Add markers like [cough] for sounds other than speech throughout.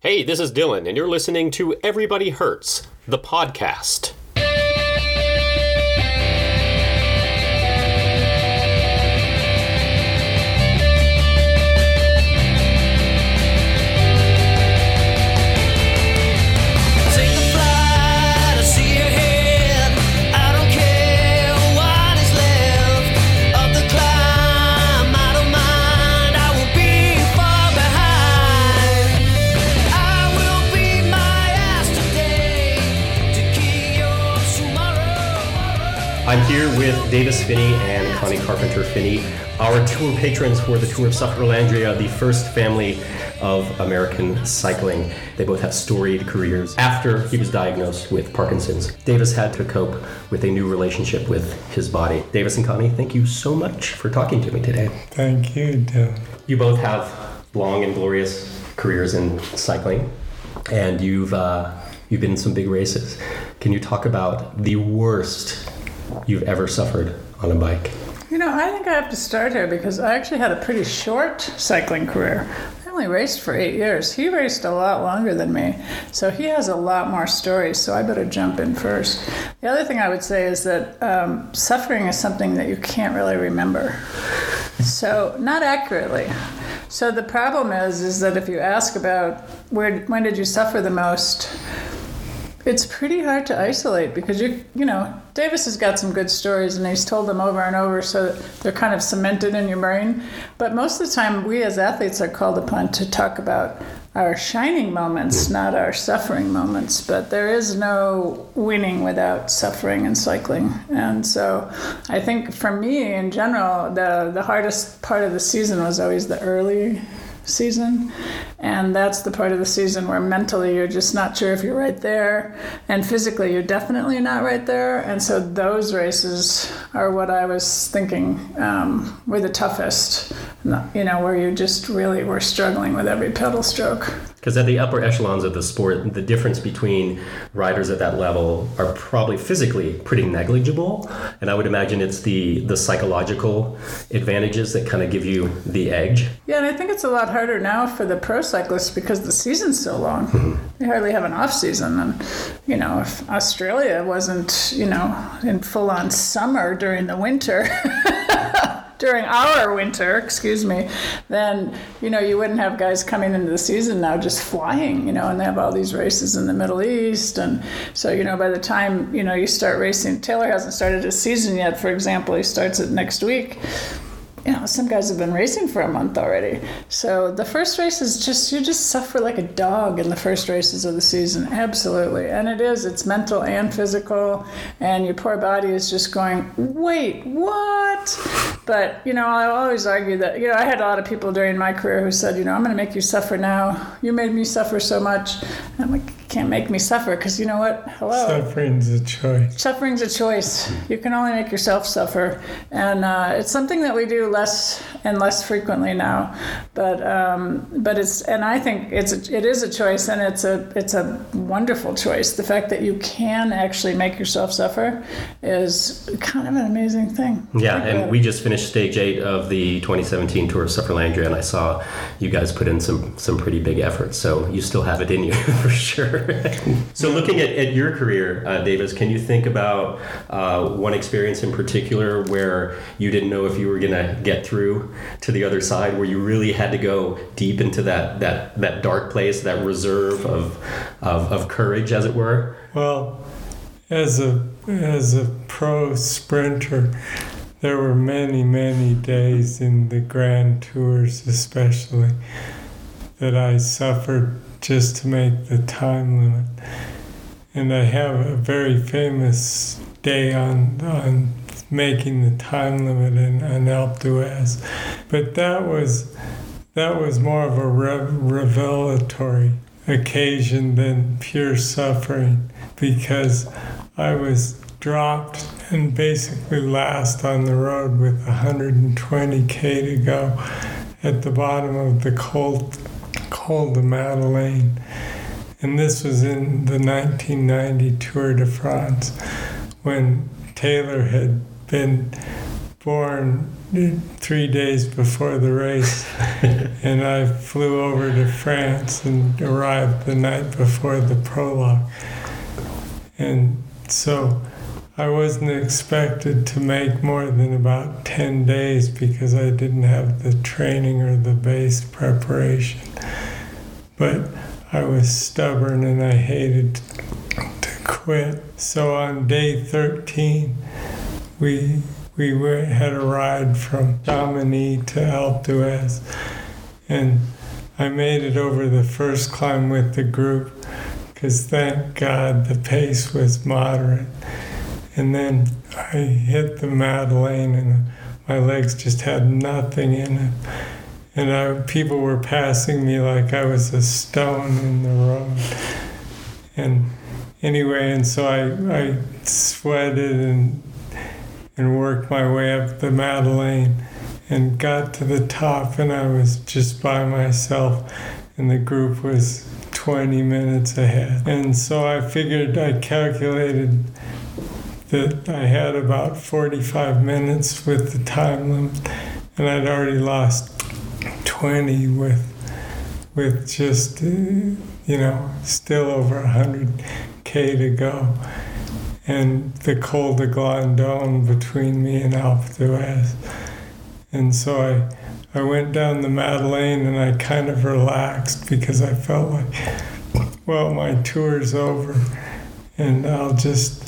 Hey, this is Dylan, and you're listening to Everybody Hurts, the podcast. I'm here with Davis Phinney and Connie Carpenter Phinney, our tour patrons for the Tour of Sufferlandria, the first family of American cycling. They both have storied careers. After he was diagnosed with Parkinson's, Davis had to cope with a new relationship with his body. Davis and Connie, thank you so much for talking to me today. Thank you, Dylan. You both have long and glorious careers in cycling, and you've uh, you've been in some big races. Can you talk about the worst you've ever suffered on a bike? You know, I think I have to start here because I actually had a pretty short cycling career. I only raced for eight years. He raced a lot longer than me, so he has a lot more stories. So I better jump in first. The other thing I would say is that um, suffering is something that you can't really remember, so not accurately. So the problem is, is that if you ask about where, when did you suffer the most, it's pretty hard to isolate because you you know Davis has got some good stories and he's told them over and over so they're kind of cemented in your brain. But most of the time we as athletes are called upon to talk about our shining moments hmm. not our suffering moments. But there is no winning without suffering in cycling. And so I think for me in general the the hardest part of the season was always the early season. And that's the part of the season where mentally you're just not sure if you're right there. And physically you're definitely not right there. And so those races are what I was thinking um, were the toughest, you know, where you just really were struggling with every pedal stroke. Because at the upper echelons of the sport, the difference between riders at that level are probably physically pretty negligible, and I would imagine it's the the psychological advantages that kind of give you the edge. Yeah, and I think it's a lot harder now for the pro cyclists because the season's so long. Mm-hmm. They hardly have an off season, and you know, if Australia wasn't, you know, in full on summer during the winter. [laughs] During our winter, excuse me, then you know you wouldn't have guys coming into the season now just flying, you know, and they have all these races in the Middle East, and so you know by the time you know you start racing, Taylor hasn't started his season yet. For example, he starts it next week you know, some guys have been racing for a month already. So the first race is just, you just suffer like a dog in the first races of the season. Absolutely. And it is, it's mental and physical. And your poor body is just going, wait, what? But, you know, I always argue that, you know, I had a lot of people during my career who said, you know, I'm going to make you suffer now. You made me suffer so much. And I'm like, can't make me suffer because you know what? Hello Suffering's a choice. suffering's a choice. You can only make yourself suffer, and uh, it's something that we do less and less frequently now. But um, but it's and I think it's a, it is a choice, and it's a it's a wonderful choice. The fact that you can actually make yourself suffer is kind of an amazing thing. Yeah, and about we just finished stage eight of the 2017 Tour of Sufferlandria, and I saw you guys put in some some pretty big efforts. So you still have it in you [laughs] for sure. [laughs] so looking at, at your career, uh, Davis, can you think about uh, one experience in particular where you didn't know if you were going to get through to the other side, where you really had to go deep into that that that dark place, that reserve of of, of courage, as it were? Well, as a as a pro sprinter, there were many many days in the Grand Tours, especially, that I suffered just to make the time limit. And I have a very famous day on on making the time limit in on Alpe d'Huez, but that was that was more of a rev- revelatory occasion than pure suffering because I was dropped and basically last on the road with 120k to go at the bottom of the Col, Col the Madeleine. And this was in the 1990 Tour de France when Taylor had been born three days before the race, [laughs] and I flew over to France and arrived the night before the prologue. And so I wasn't expected to make more than about 10 days because I didn't have the training or the base preparation. But I was stubborn and I hated to quit. So on day 13, we we had a ride from Chamonix to Alpe and I made it over the first climb with the group because thank God the pace was moderate. And then I hit the Madeleine and my legs just had nothing in it. And I, people were passing me like I was a stone in the road. And anyway, and so I, I sweated and and worked my way up the Madeleine and got to the top and I was just by myself and the group was 20 minutes ahead. And so I figured I calculated that I had about 45 minutes with the time limit and I'd already lost 20 with with just uh, you know still over 100k to go and the Col de Glandon between me and Alpe d'Huez. And so I, I went down the Madeleine and I kind of relaxed because I felt like, well, my tour's over and I'll just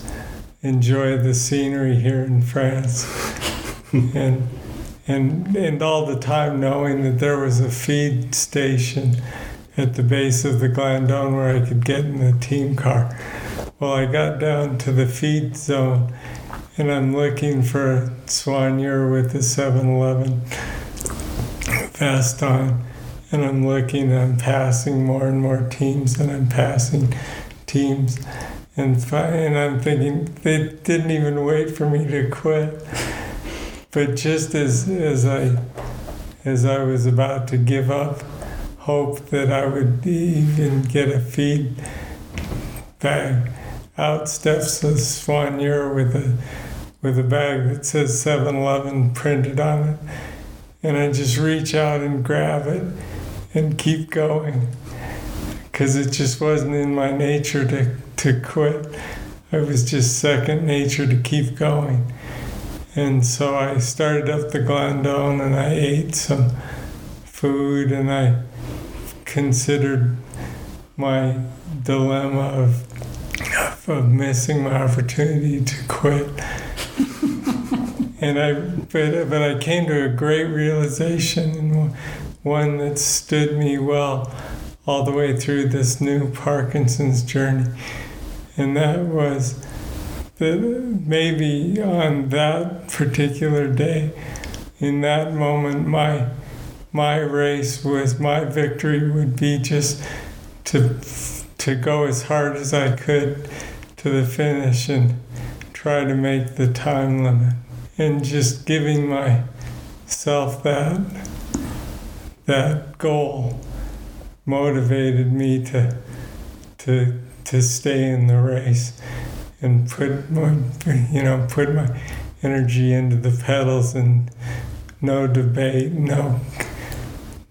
enjoy the scenery here in France. [laughs] and, and, and all the time knowing that there was a feed station at the base of the Glandon where I could get in the team car. Well, I got down to the feed zone and I'm looking for a soigneur with the 7 Eleven vest on. And I'm looking, I'm passing more and more teams, and I'm passing teams. And, and I'm thinking, they didn't even wait for me to quit. But just as, as, I, as I was about to give up hope that I would even get a feed bag, out steps a soigneur with a with a bag that says 7-Eleven printed on it, and I just reach out and grab it and keep going. Because it just wasn't in my nature to to quit. It was just second nature to keep going. And so I started up the Glandon and I ate some food and I considered my dilemma of of missing my opportunity to quit. [laughs] and I, but, but I came to a great realization and one that stood me well all the way through this new Parkinson's journey. And that was that maybe on that particular day, in that moment, my my race was my victory would be just to to go as hard as I could to the finish and try to make the time limit. And just giving myself that that goal motivated me to to to stay in the race and put my you know put my energy into the pedals and no debate no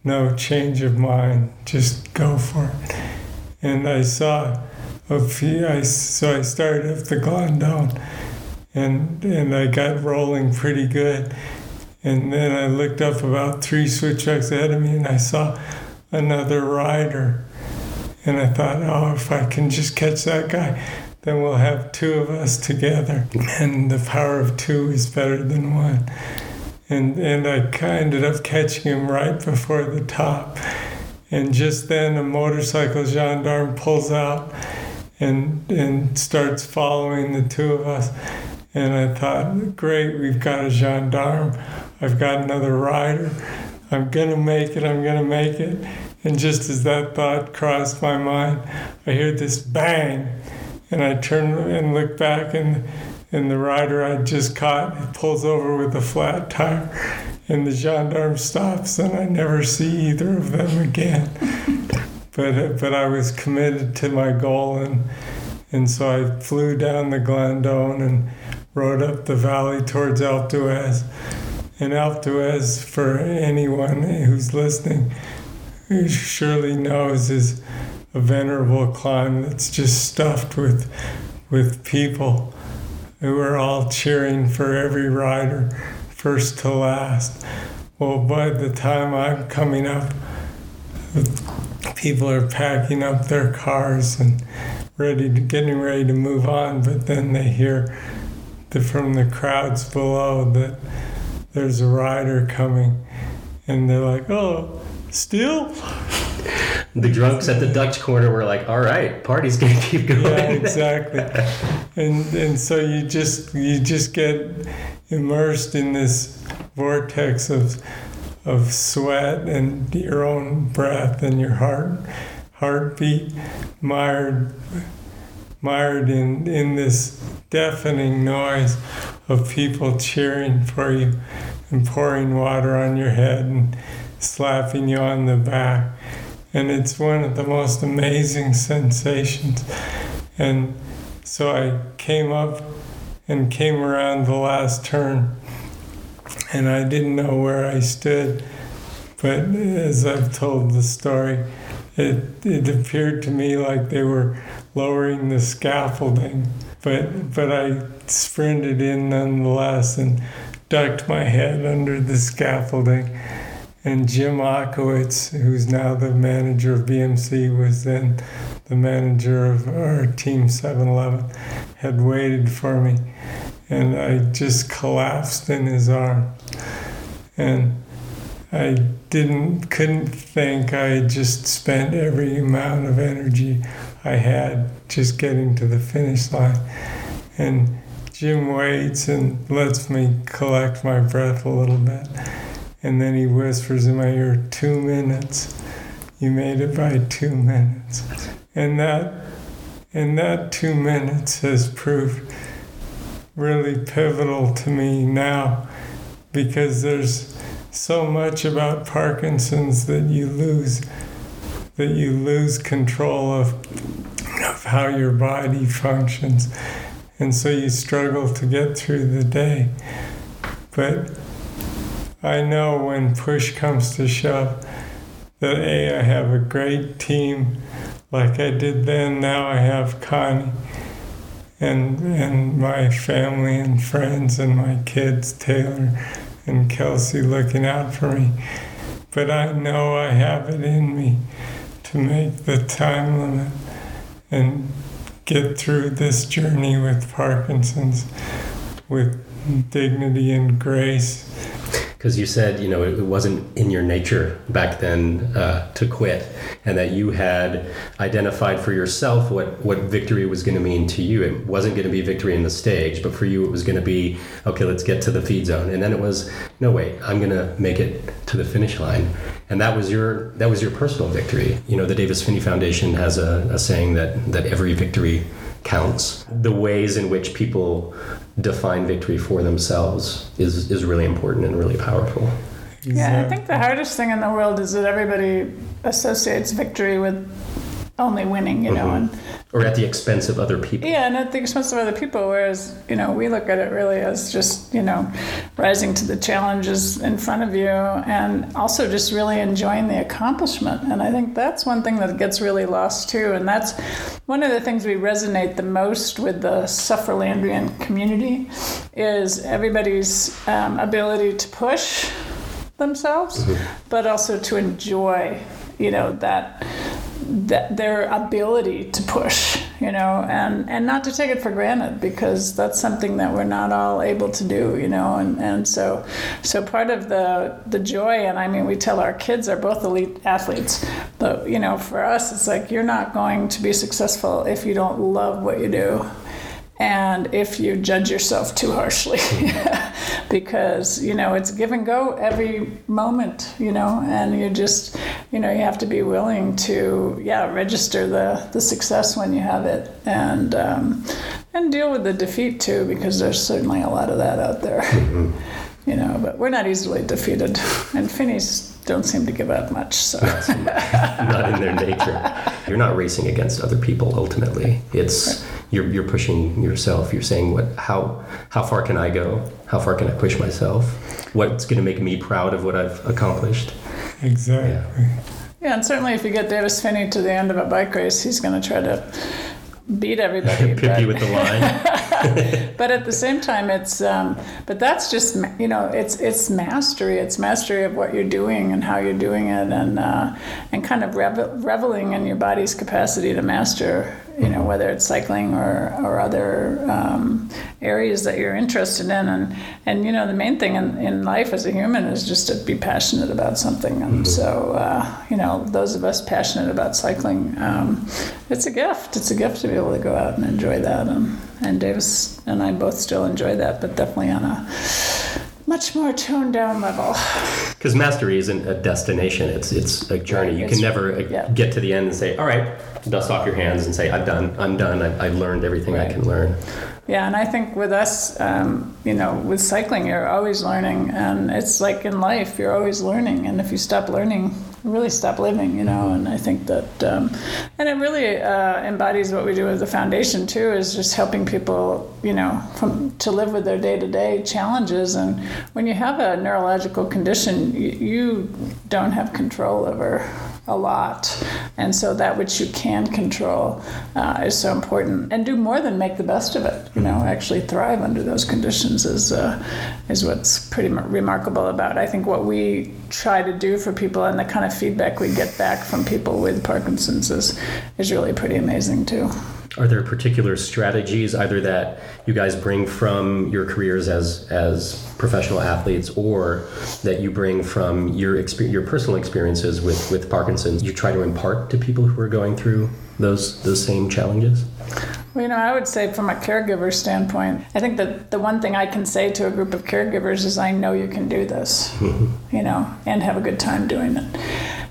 no change of mind just go for it. And I saw a few I so I started up the Glandon and and I got rolling pretty good. And then I looked up about three switchbacks ahead of me and I saw another rider and I thought, oh, if I can just catch that guy, then we'll have two of us together. And the power of two is better than one. And, and I ended up catching him right before the top. And just then, a motorcycle gendarme pulls out and, and starts following the two of us. And I thought, great, we've got a gendarme. I've got another rider. I'm going to make it. I'm going to make it. And just as that thought crossed my mind, I hear this bang. And I turn and look back, and, and the rider I just caught pulls over with a flat tire. And the gendarme stops, and I never see either of them again. [laughs] but, but I was committed to my goal, and, and so I flew down the Glandon and rode up the valley towards Alpe d'Huez And Alpe d'Huez, for anyone who's listening, who surely knows, is a venerable climb that's just stuffed with with people who are all cheering for every rider, first to last. Well, by the time I'm coming up, people are packing up their cars and ready to getting ready to move on, but then they hear the, from the crowds below that there's a rider coming, and they're like, "Oh, still." The drunks at the Dutch corner were like, "All right, party's gonna [laughs] keep going." Yeah, exactly. and and so you just you just get immersed in this vortex of of sweat and your own breath and your heart heartbeat mired mired in in this deafening noise of people cheering for you and pouring water on your head and slapping you on the back and it's one of the most amazing sensations and so I came up and came around the last turn and I didn't know where I stood. But as I've told the story, it, it appeared to me like they were lowering the scaffolding. But, but I sprinted in nonetheless and ducked my head under the scaffolding. And Jim Ochowicz, who's now the manager of BMC, was then the manager of our Team 711, had waited for me. And I just collapsed in his arms. And I didn't, couldn't think. I just spent every amount of energy I had just getting to the finish line. And Jim waits and lets me collect my breath a little bit. And then he whispers in my ear, two minutes. You made it by two minutes. And that, and that two minutes has proved really pivotal to me now because there's so much about Parkinson's that you lose that you lose control of, of how your body functions. And so you struggle to get through the day. But I know when push comes to shove that A, I have a great team like I did then. Now I have Connie and, and my family and friends and my kids, Taylor and Kelsey, looking out for me. But I know I have it in me to make the time limit and get through this journey with Parkinson's with dignity and grace. Because you said you know it wasn't in your nature back then uh, to quit and that you had identified for yourself what what victory was going to mean to you. It wasn't going to be victory in the stage but for you it was going to be okay let's get to the feed zone. And then it was no wait i'm going to make it to the finish line. And that was your that was your personal victory. You know the davis Phinney foundation has a, a saying that that every victory counts. The ways in which people define victory for themselves is is really important and really powerful. Yeah, I think the hardest thing in the world is that everybody associates victory with only winning, you know, and or at the expense of other people yeah, and at the expense of other people. Whereas, you know, we look at it really as just, you know, rising to the challenges in front of you and also just really enjoying the accomplishment. And I think that's one thing that gets really lost too. And that's one of the things we resonate the most with the Sufferlandrian community is everybody's um, ability to push themselves, but also to enjoy, you know, that that their ability to push, you know, and, and not to take it for granted because that's something that we're not all able to do, you know, and, and so so part of the the joy and I mean we tell our kids are both elite athletes, but you know, for us it's like you're not going to be successful if you don't love what you do and if you judge yourself too harshly [laughs] because you know it's give and go every moment you know and you just you know you have to be willing to yeah register the the success when you have it. And um, and deal with the defeat too because there's certainly a lot of that out there you know but we're not easily defeated. And Phinneys don't seem to give up much so. Not in their nature. You're not racing against other people ultimately. It's you're you're pushing yourself. You're saying what how how far can I go? How far can I push myself? What's going to make me proud of what I've accomplished? Exactly. Yeah, and certainly if you get Davis Phinney to the end of a bike race, he's going to try to beat everybody. [laughs] Pip but- you with the line. [laughs] but at the same time it's um, but that's just you know it's it's mastery it's mastery of what you're doing and how you're doing it and uh, and kind of revel- reveling in your body's capacity to master you know whether it's cycling or or other um, areas that you're interested in. And and you know the main thing in, in life as a human is just to be passionate about something. And so uh, you know those of us passionate about cycling um, it's a gift. It's a gift to be able to go out and enjoy that. And and Davis and I both still enjoy that, but definitely on a much more toned down level. Because mastery isn't a destination; it's it's a journey. You can never uh, yeah. get to the end and say, "All right, dust off your hands," and say, "I've done. I'm done. I've, I've learned everything I can learn." Yeah, and I think with us, um, you know, with cycling, you're always learning, and it's like in life, you're always learning, and if you stop learning, really stop living, you know. And I think that, um, and it really uh, embodies what we do as the foundation too, is just helping people, you know, from to live with their day-to-day challenges. And when you have a neurological condition, you, you don't have control over a lot. And so that which you can control uh, is so important. And do more than make the best of it. You know, actually thrive under those conditions is uh, is what's pretty remarkable about. I think what we try to do for people and the kind of feedback we get back from people with Parkinson's is is really pretty amazing too. Are there particular strategies either that you guys bring from your careers as as professional athletes, or that you bring from your exper- your personal experiences with with Parkinson's? You try to impart to people who are going through those those same challenges. Well, you know, I would say from a caregiver standpoint, I think that the one thing I can say to a group of caregivers is, I know you can do this, you know, and have a good time doing it.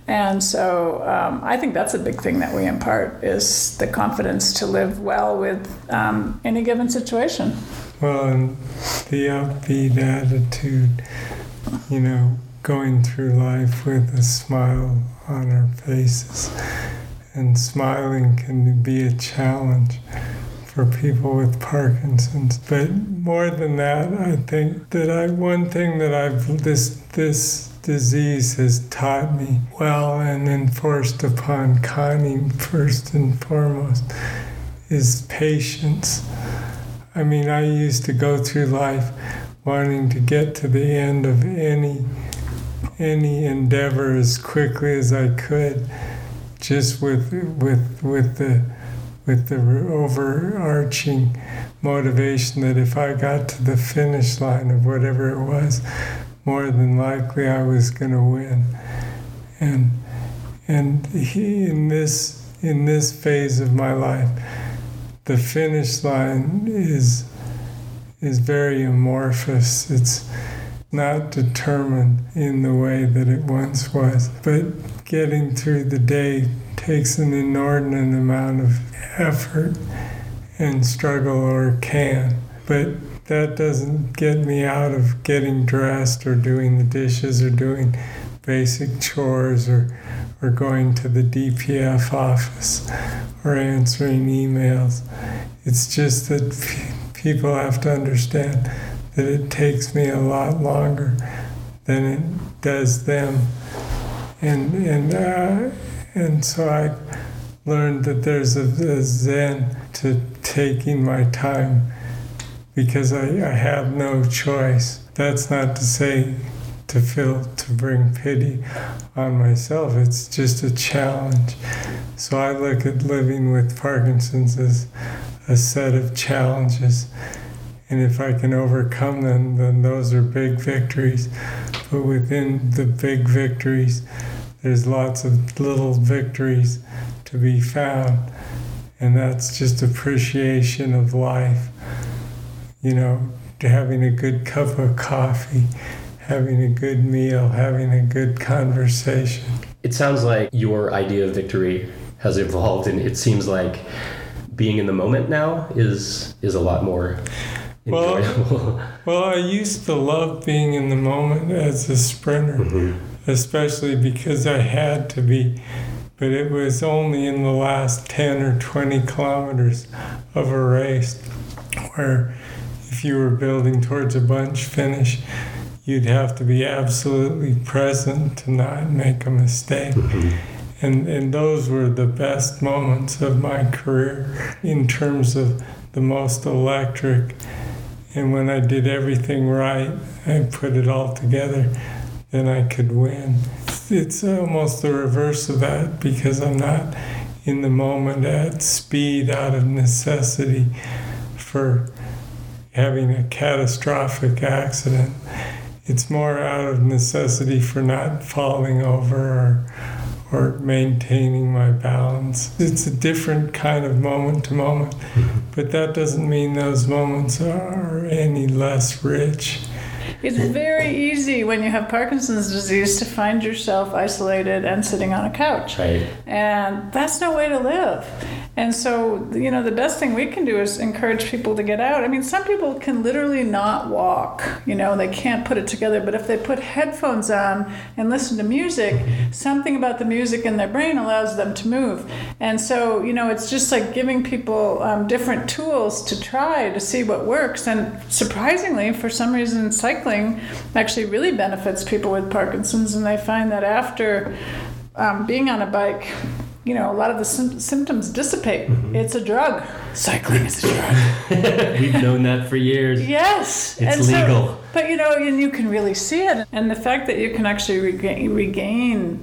And so um, I think that's a big thing that we impart is the confidence to live well with um, any given situation. Well, and the upbeat attitude, you know, going through life with a smile on our faces. And smiling can be a challenge for people with Parkinson's. But more than that, I think that I one thing that I've this this disease has taught me well and enforced upon Connie first and foremost is patience. I mean, I used to go through life wanting to get to the end of any any endeavor as quickly as I could, just with with with the with the overarching motivation that if I got to the finish line of whatever it was, more than likely I was going to win. And and he, in this in this phase of my life, the finish line is is very amorphous. It's not determined in the way that it once was. But getting through the day takes an inordinate amount of effort and struggle or can. But that doesn't get me out of getting dressed or doing the dishes or doing basic chores or, or going to the DPF office or answering emails. It's just that people have to understand that it takes me a lot longer than it does them. And, and, uh, and so I learned that there's a, a zen to taking my time because I, I have no choice. That's not to say to feel to bring pity on myself. It's just a challenge. So I look at living with Parkinson's as a set of challenges. And if I can overcome them, then those are big victories. But within the big victories, there's lots of little victories to be found. And that's just appreciation of life. You know, having a good cup of coffee, having a good meal, having a good conversation. It sounds like your idea of victory has evolved, and it seems like being in the moment now is is a lot more Well- enjoyable. Well, I used to love being in the moment as a sprinter, mm-hmm. Especially because I had to be but it was only in the last 10 or 20 kilometers of a race where if you were building towards a bunch finish, you'd have to be absolutely present to not make a mistake. Mm-hmm. And, and those were the best moments of my career in terms of the most electric. And when I did everything right, I put it all together, then I could win. It's almost the reverse of that because I'm not in the moment at speed out of necessity for having a catastrophic accident. It's more out of necessity for not falling over or, or maintaining my balance. It's a different kind of moment to moment, mm-hmm. but that doesn't mean those moments are any less rich. It's very easy when you have Parkinson's disease to find yourself isolated and sitting on a couch. Right. And that's no way to live. And so, you know, the best thing we can do is encourage people to get out. I mean, some people can literally not walk, you know, they can't put it together, but if they put headphones on and listen to music, something about the music in their brain allows them to move. And so, you know, it's just like giving people um, different tools to try to see what works. And surprisingly, for some reason, cycling actually really benefits people with Parkinson's, and they find that after um, being on a bike, you know, a lot of the sym- symptoms dissipate. It's a drug. Cycling is a drug. [laughs] We've known that for years. yes. It's And so- legal. but you know, and you can really see it. And the fact that you can actually regain, regain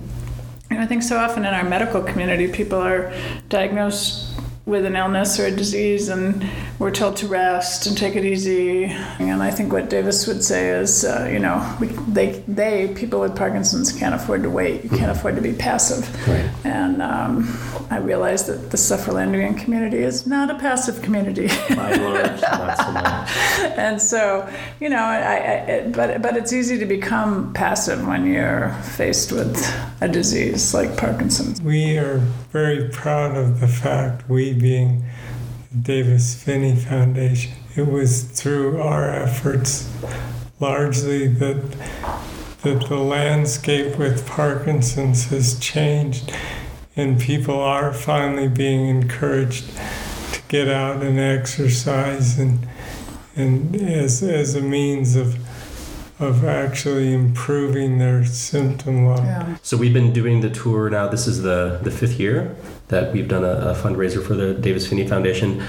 and I think so often in our medical community, people are diagnosed with an illness or a disease, and we're told to rest and take it easy. And I think what Davis would say is, uh, you know, we, they, they, people with Parkinson's, can't afford to wait. You can't afford to be passive. Right. And um, I realize that the Sufferlandrian community is not a passive community. By and large, not so much. [laughs] and so you know I, I, it, but but it's easy to become passive when you're faced with a disease like Parkinson's We are very proud of the fact, we being the Davis Phinney Foundation, it was through our efforts largely that that the landscape with Parkinson's has changed and people are finally being encouraged to get out and exercise and and as as a means of of actually improving their symptom level. yeah So we've been doing the tour now. This is the the fifth year that we've done a, a fundraiser for the Davis Phinney Foundation.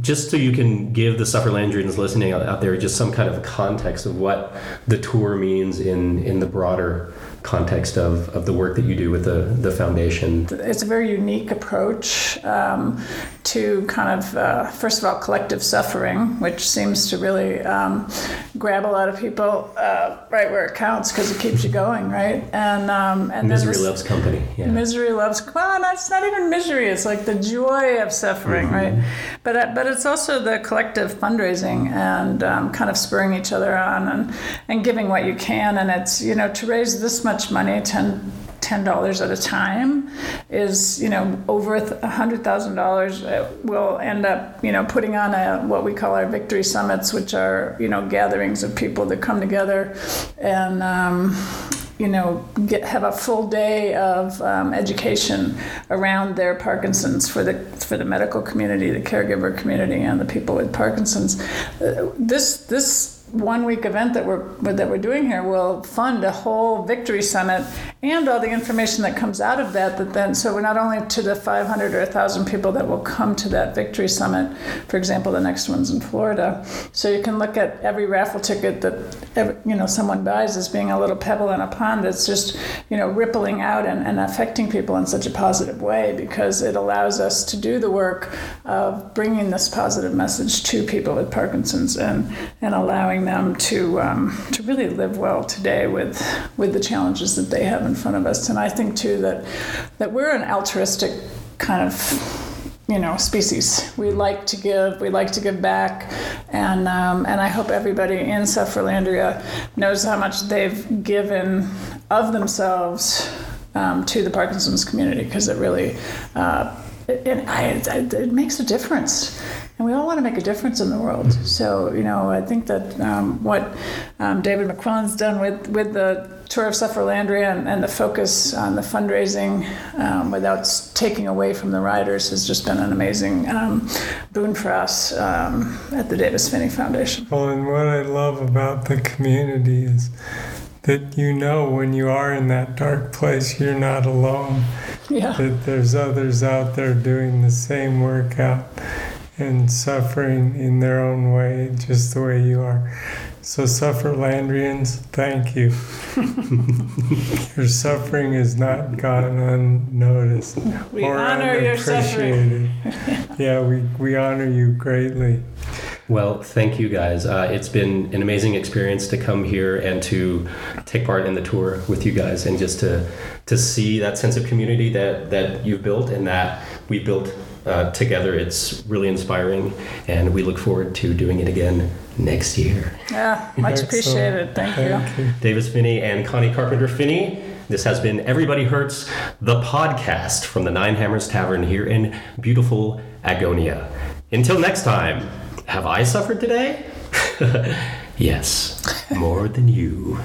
Just so you can give the Suffer Sufferlandrians listening out, out there just some kind of context of what the tour means in in the broader context of, of the work that you do with the, the foundation. it's a very unique approach um, to kind of uh, first of all collective suffering which seems to really um, grab a lot of people uh, right where it counts because it keeps you going right and um, and Misery this- loves company. Yeah. Misery loves. Well, no, it's not even misery. It's like the joy of suffering, right? But uh, but it's also the collective fundraising and um, kind of spurring each other on and and giving what you can. And it's you know to raise this much money, ten. Ten dollars at a time is, you know, over a hundred thousand dollars. We'll end up, you know, putting on a what we call our victory summits, which are, you know, gatherings of people that come together and um, you know, get have a full day of um, education around their Parkinson's for the for the medical community, the caregiver community, and the people with Parkinson's. Uh, this this one week event that we're that we're doing here will fund a whole victory summit and all the information that comes out of that that then so we're not only to the 500 or 1000 people that will come to that victory summit for example the next one's in Florida. So you can look at every raffle ticket that every, you know someone buys as being a little pebble in a pond that's just you know rippling out and, and affecting people in such a positive way because it allows us to do the work of bringing this positive message to people with Parkinson's and and allowing them to um, to really live well today with with the challenges that they have in front of us. And I think too that that we're an altruistic kind of you know species. We like to give. We like to give back, and um, and I hope everybody in Sufferlandria knows how much they've given of themselves um, to the Parkinson's community because it really. Uh, and I, it, it makes a difference. And we all want to make a difference in the world. So, you know, I think that um, what um, David McQuillen's done with, with the Tour of Sufferlandria and, and the focus on the fundraising um, without taking away from the riders has just been an amazing um, boon for us um, at the Davis Phinney Foundation. Well, and what I love about the community is that you know when you are in that dark place, you're not alone. Yeah. That there's others out there doing the same workout and suffering in their own way, just the way you are. So, Sufferlandrians, thank you. [laughs] your suffering has not gone unnoticed We or honor your suffering. unappreciated. [laughs] yeah, we, we honor you greatly. Well, thank you guys. Uh, it's been an amazing experience to come here and to take part in the tour with you guys, and just to to see that sense of community that that you've built and that we built uh, together. It's really inspiring, and we look forward to doing it again next year. Yeah, much Excellent. appreciated. Thank you. Thank you. Davis Phinney and Connie Carpenter Phinney. This has been Everybody Hurts, the podcast from the Nine Hammers Tavern here in beautiful Agonia. Until next time, have I suffered today? [laughs] yes, more than you.